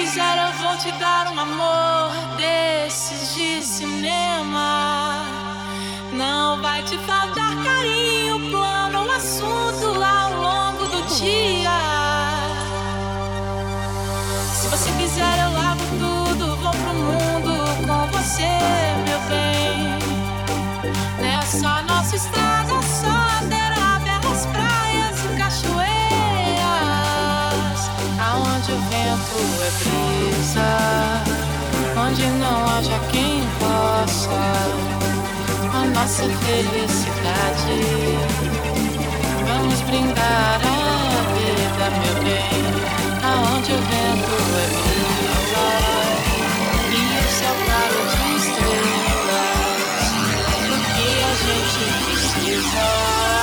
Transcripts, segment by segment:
quiser, eu vou te dar um amor desses de cinema. Não vai te faltar carinho, plano, assunto ao longo do dia. Se você quiser, eu lavo tudo, vou pro mundo com você, meu bem. Nessa é nossa estrada. vento é brisa, onde não haja quem possa a nossa felicidade. Vamos brindar a vida, meu bem, aonde o vento é brisa e o céu claro de estrelas. O que a gente precisa?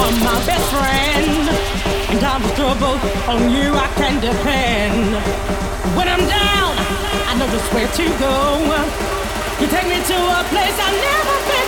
Are my best friend. In times of trouble, on you I can depend. When I'm down, I know just where to go. You take me to a place I've never been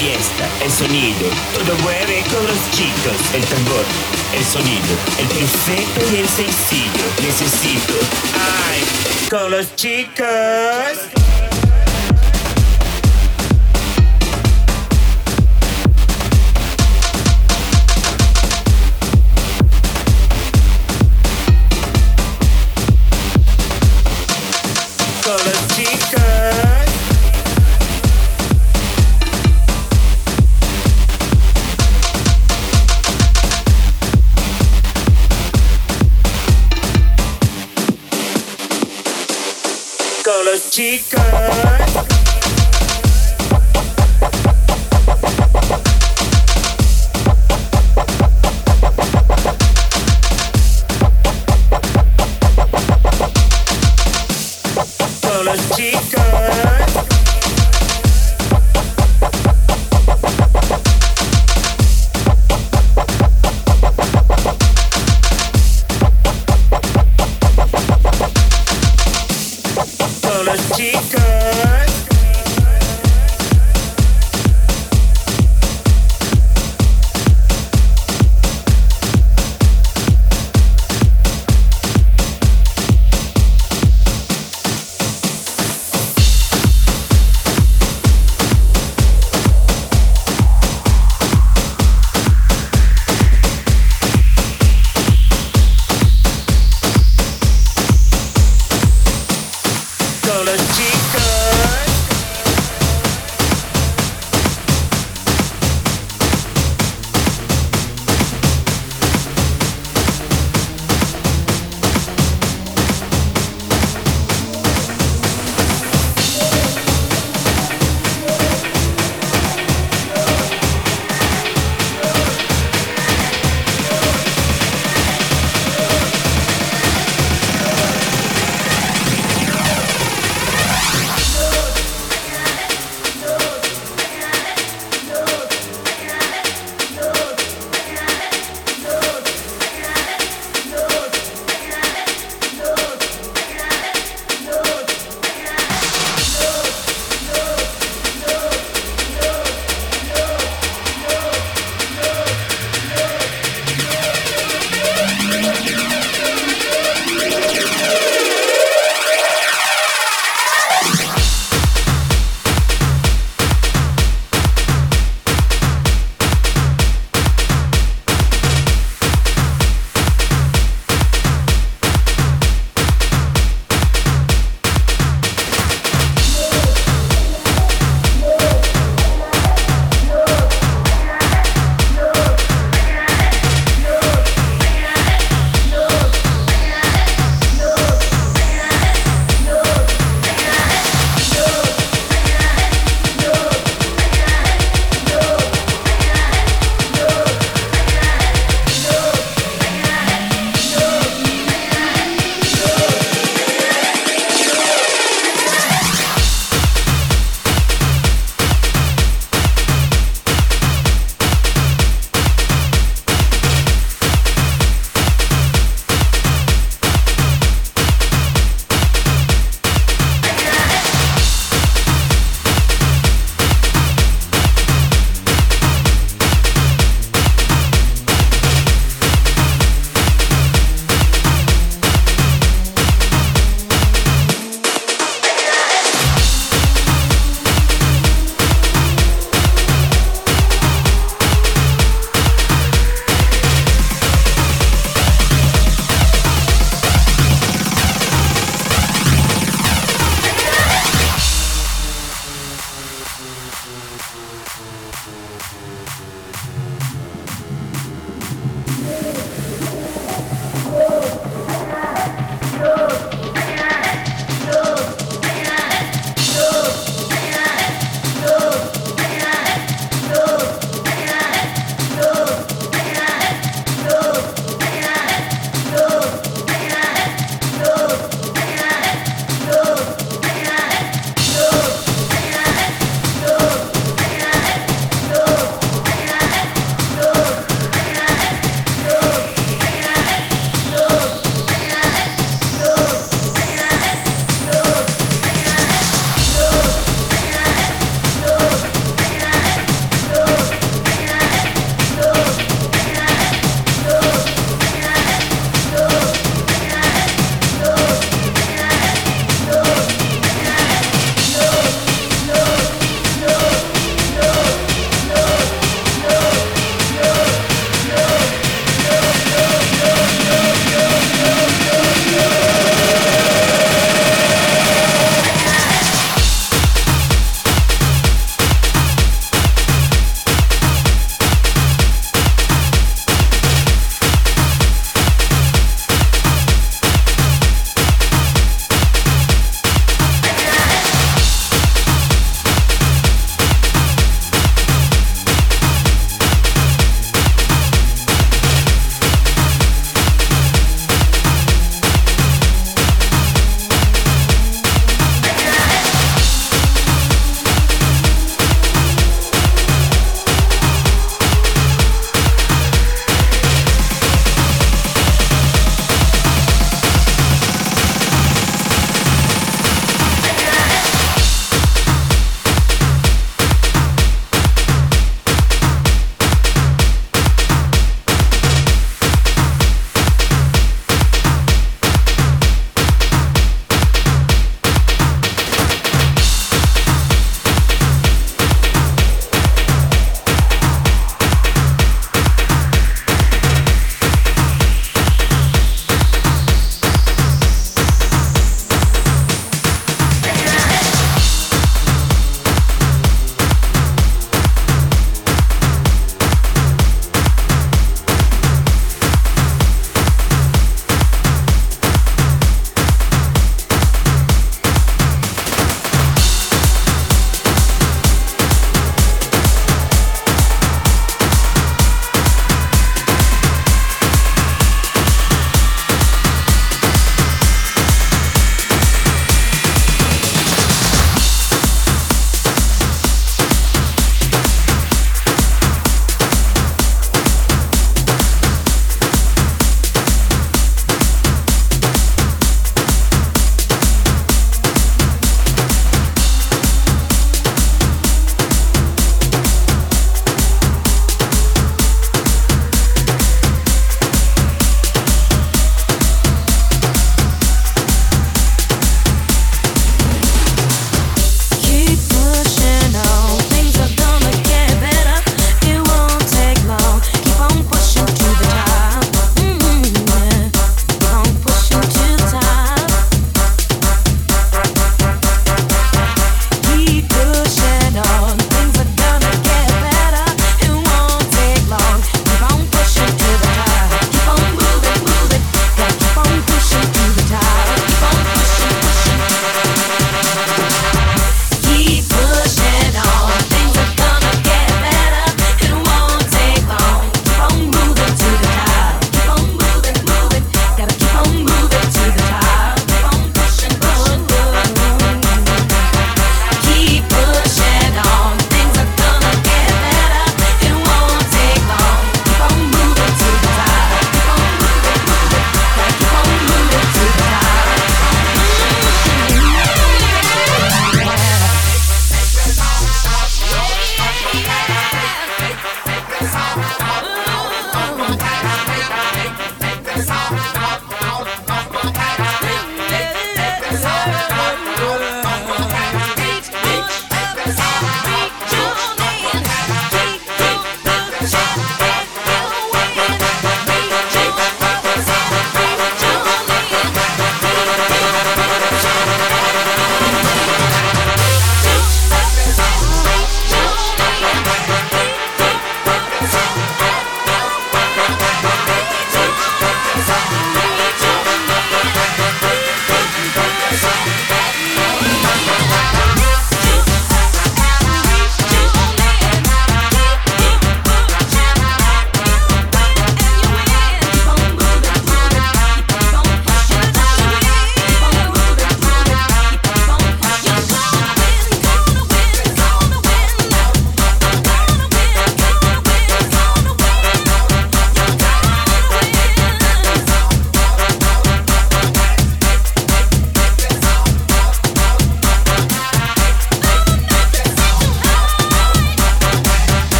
fiesta, el sonido, todo mueve con los chicos, el tambor, el sonido, el perfecto y el sencillo, necesito, ay, con los chicos.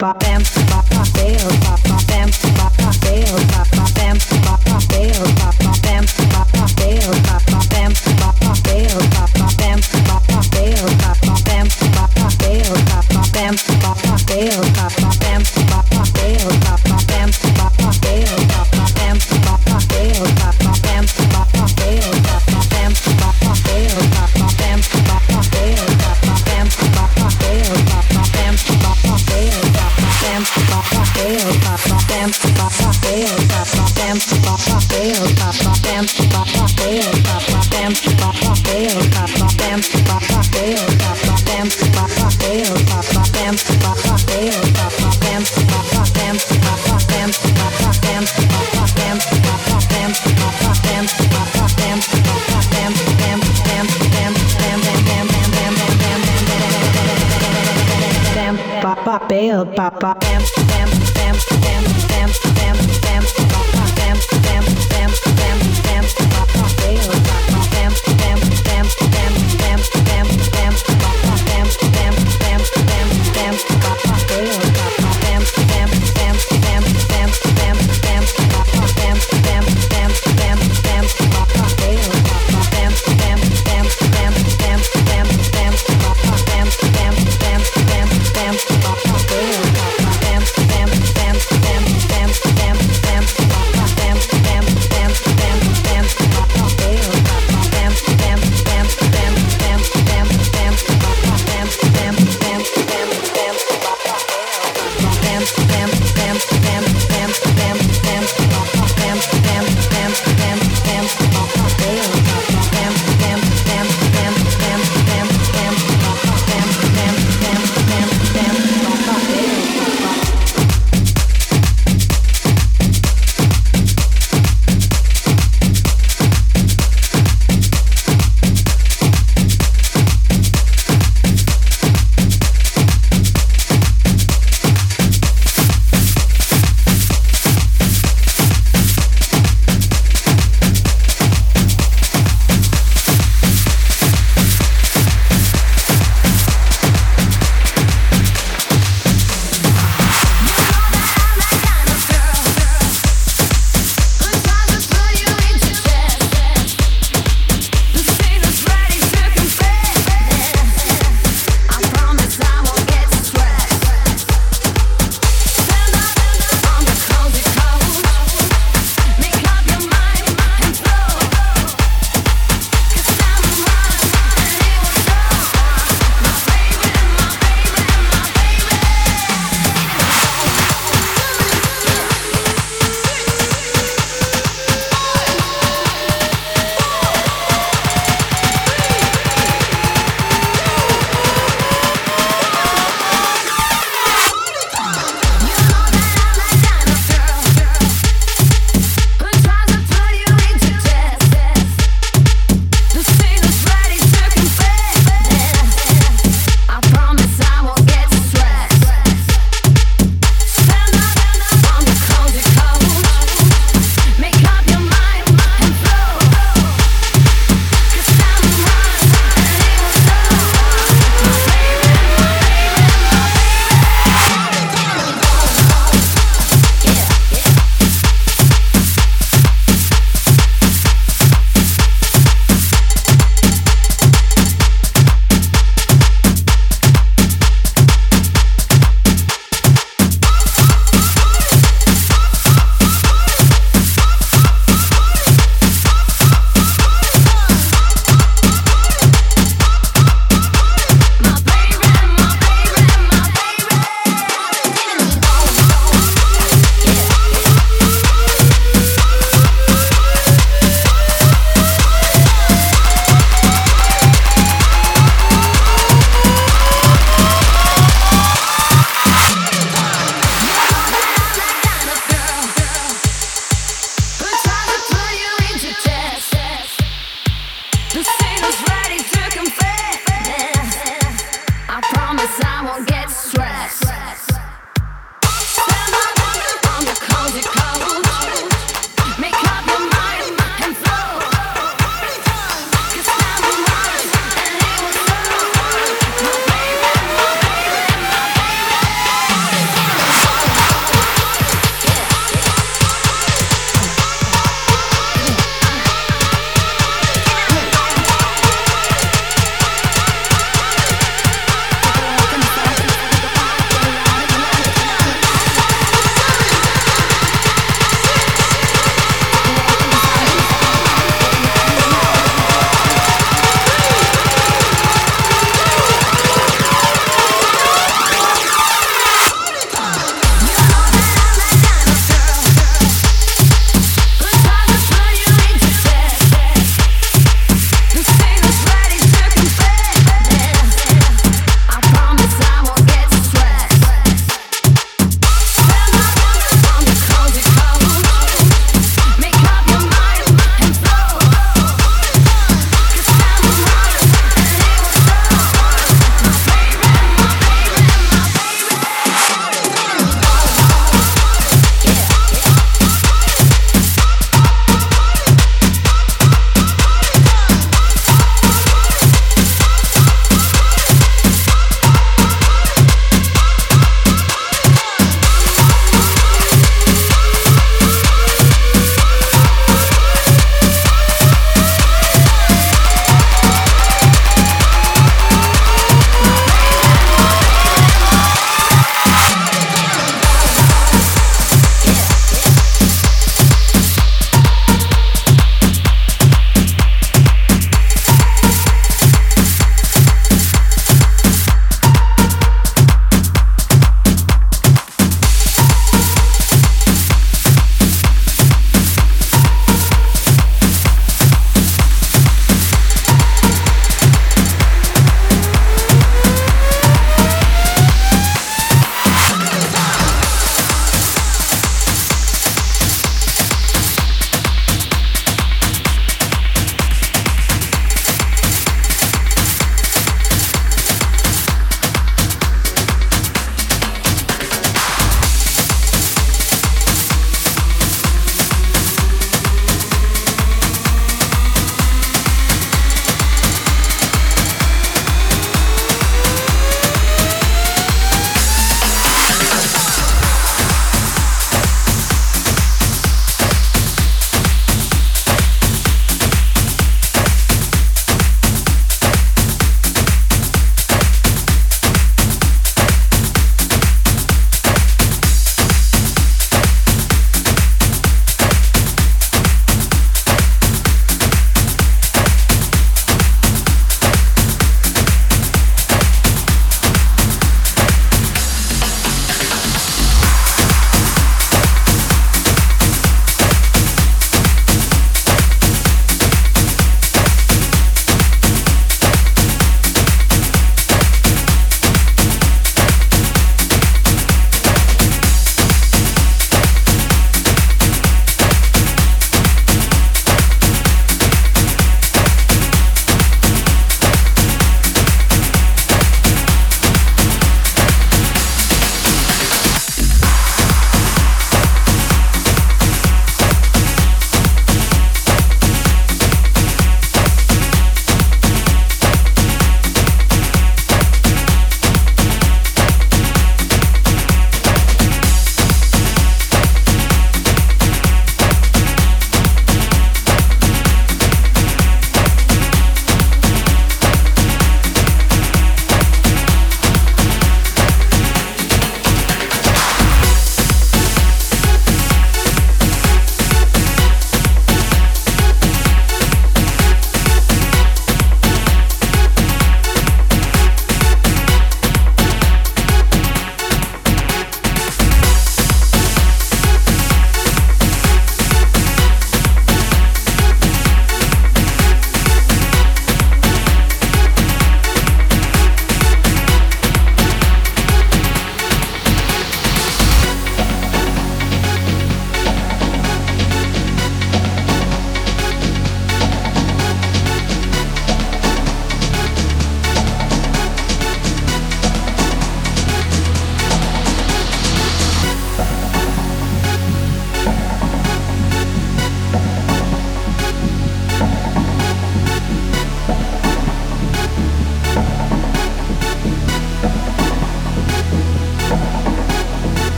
ba bam.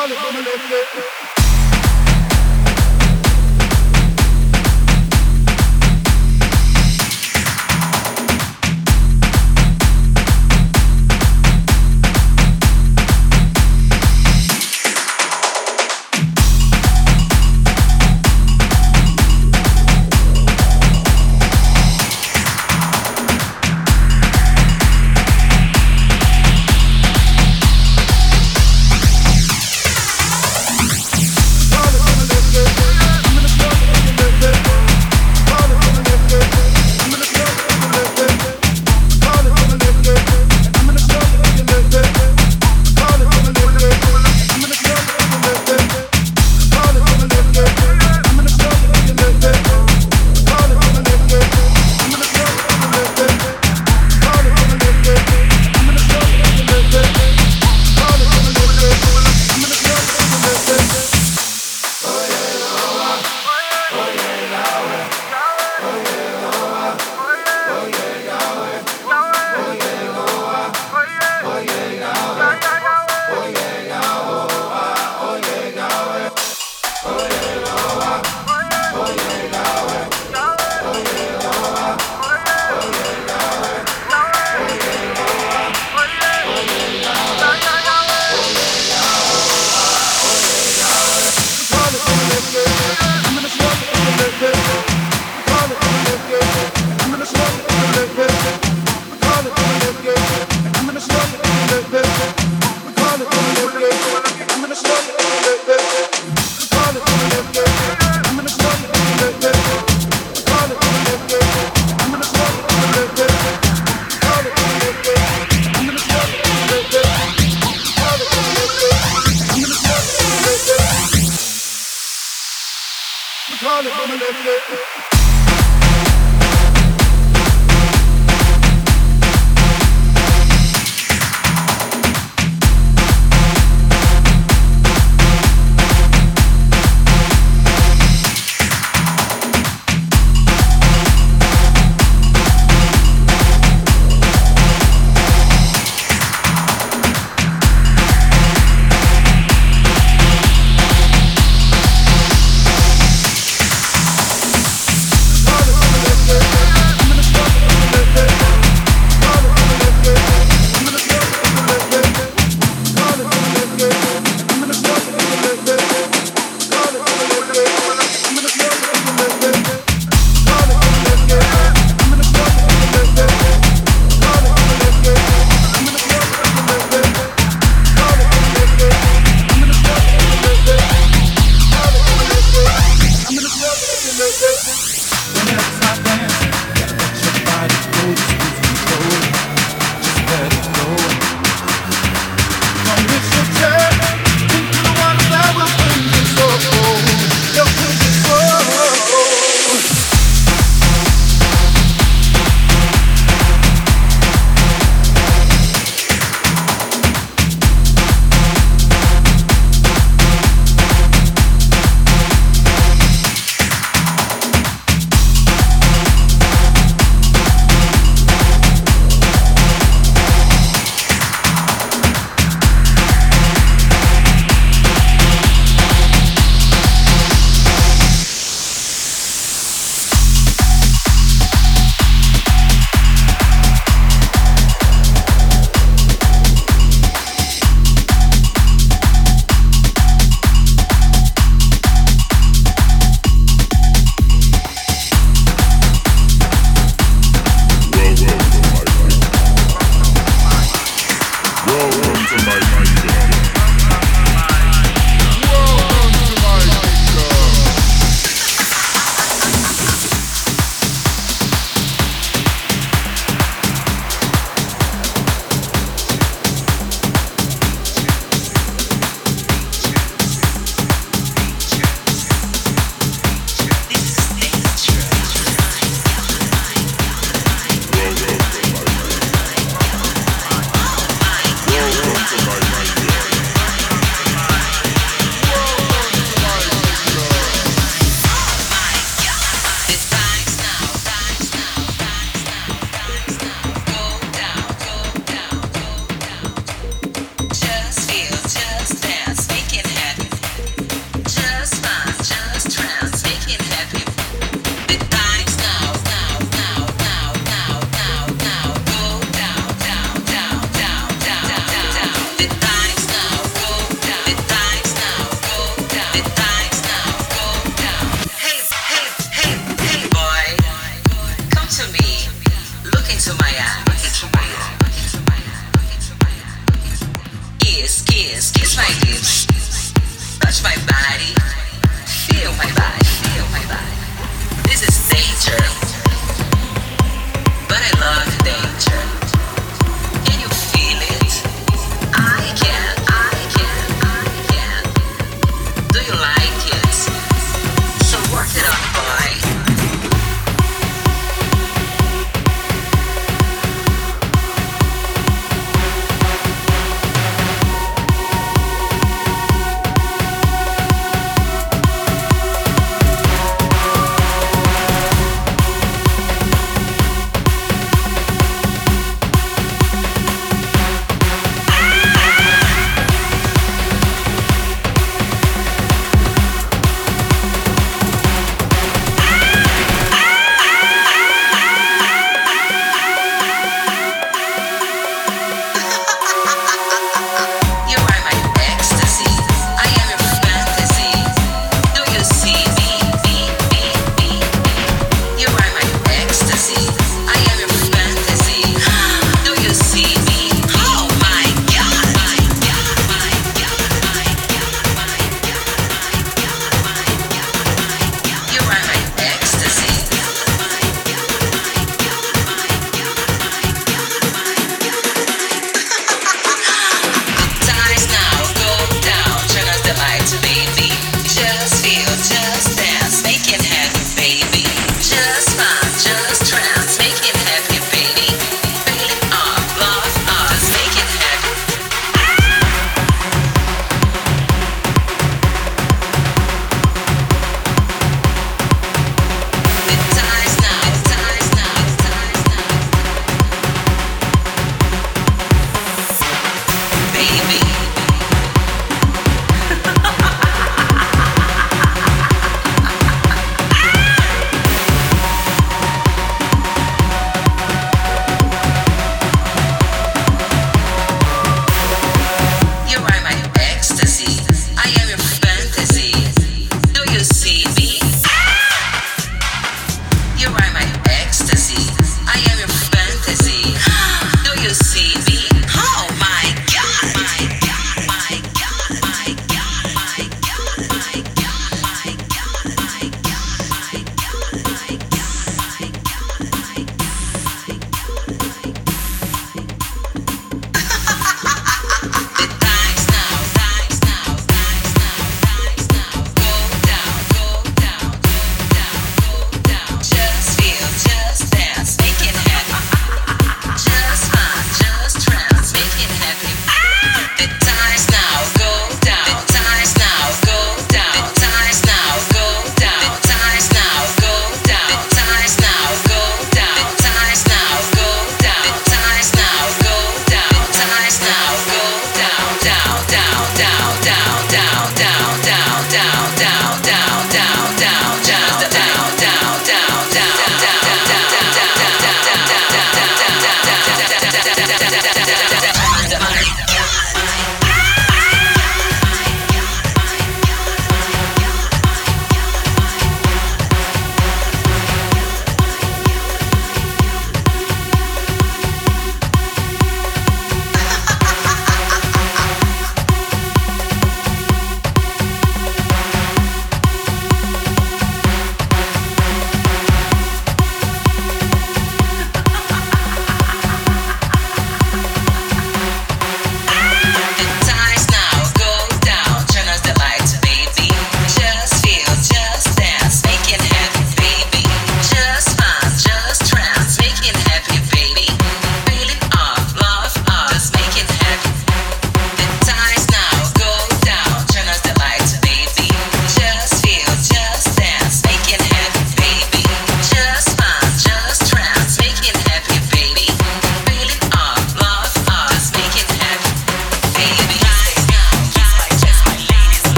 all is gonna lift it.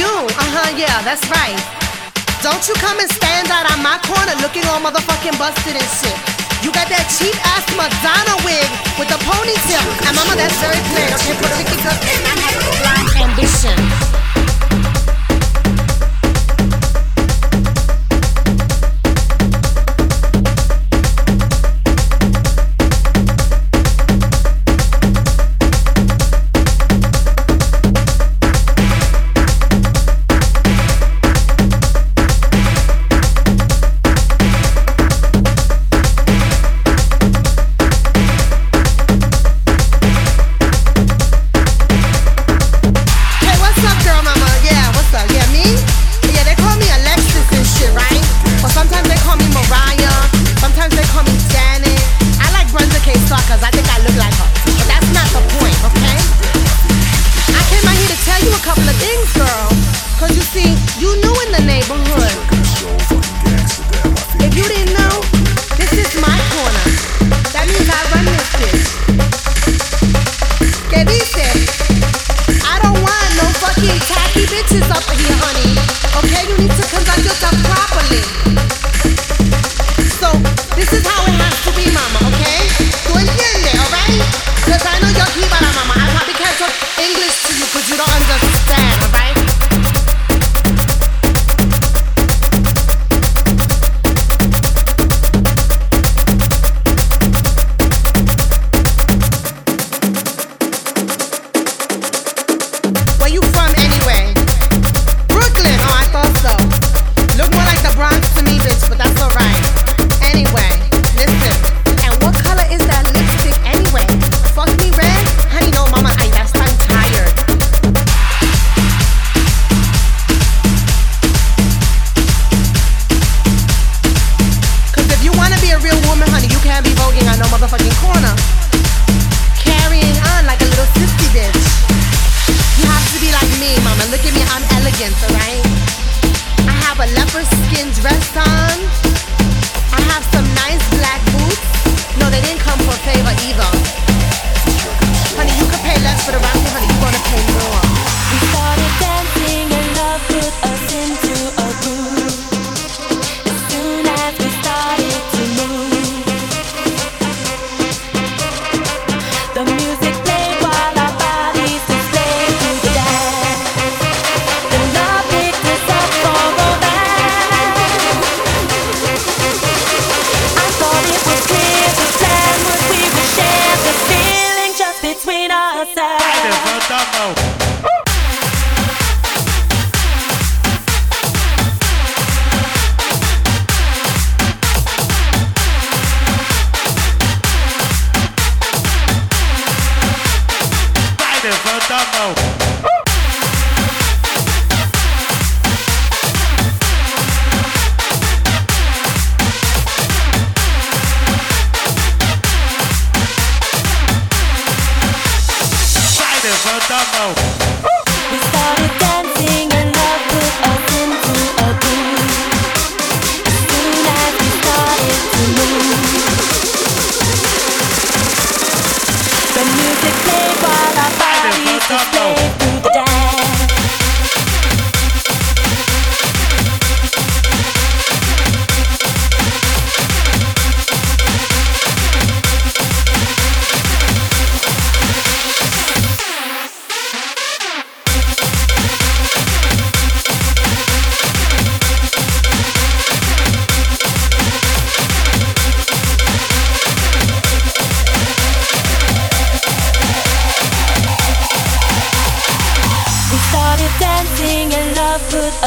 you. Uh huh, yeah, that's right. Don't you come and stand out on my corner looking all motherfucking busted and shit. You got that cheap ass Madonna wig with the ponytail. And mama, that's very clear. Okay, Puerto Rican girl. Ambition.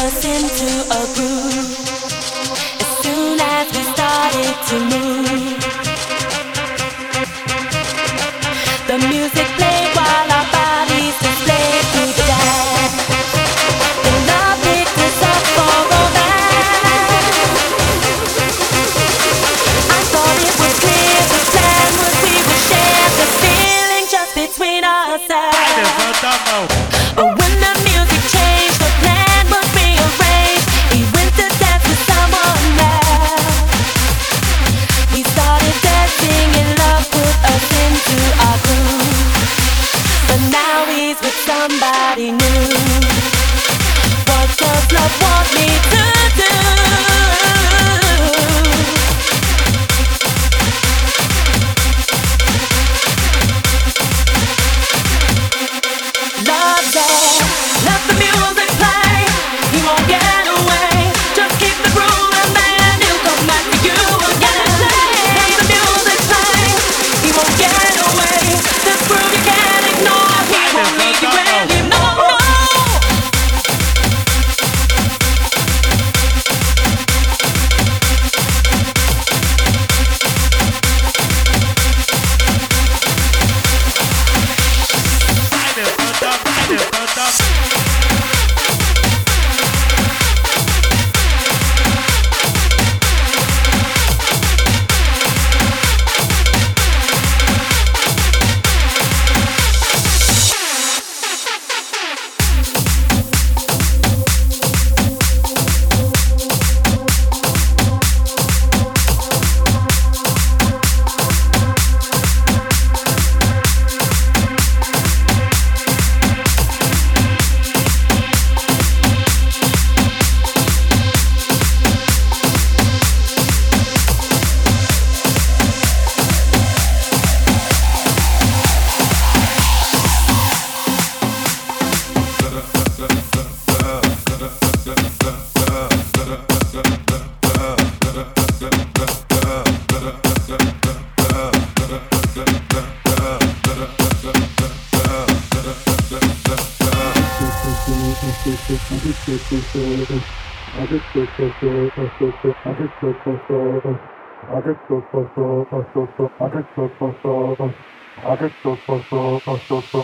Us into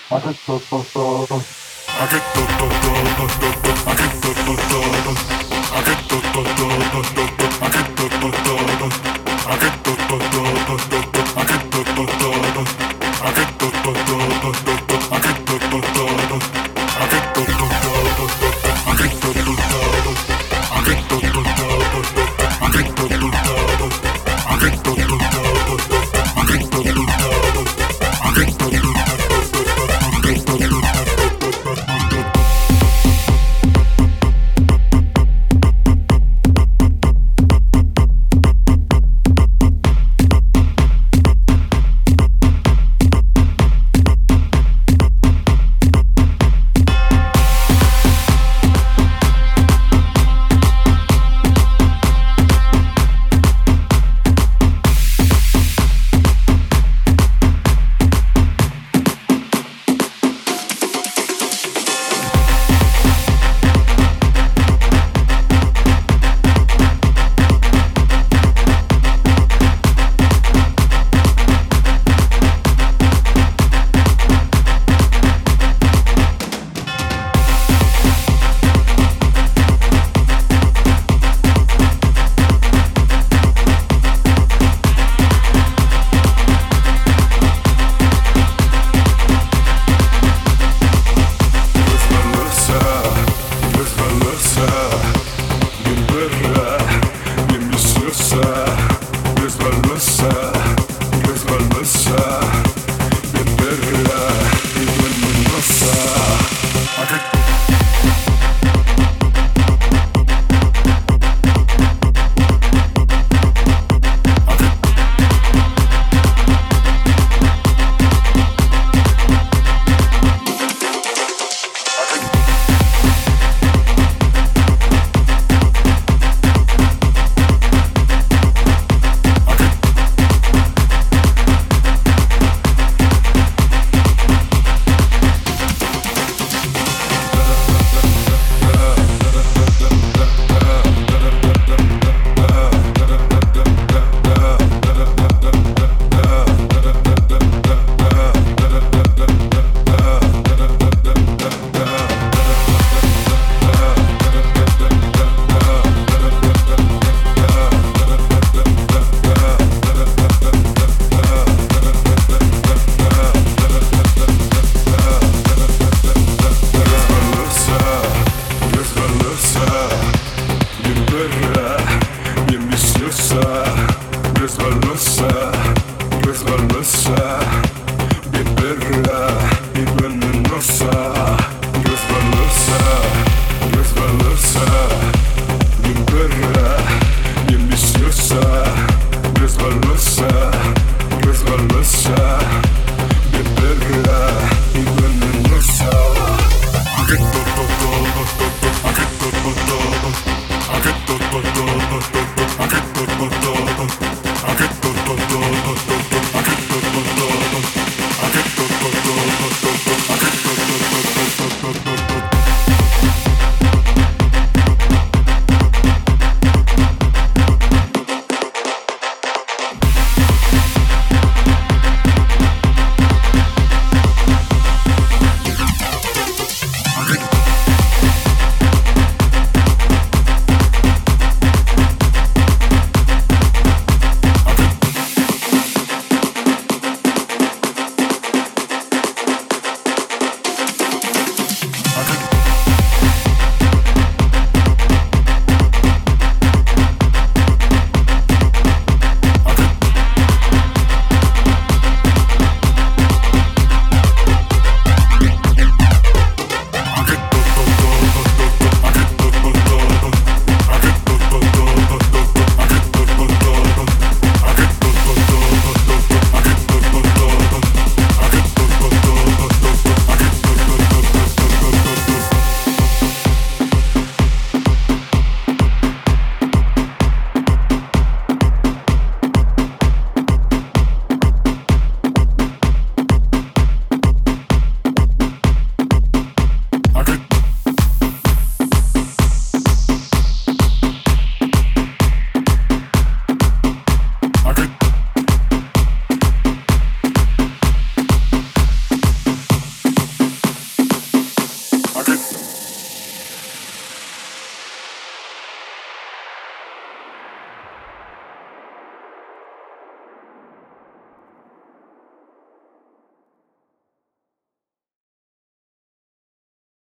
아직도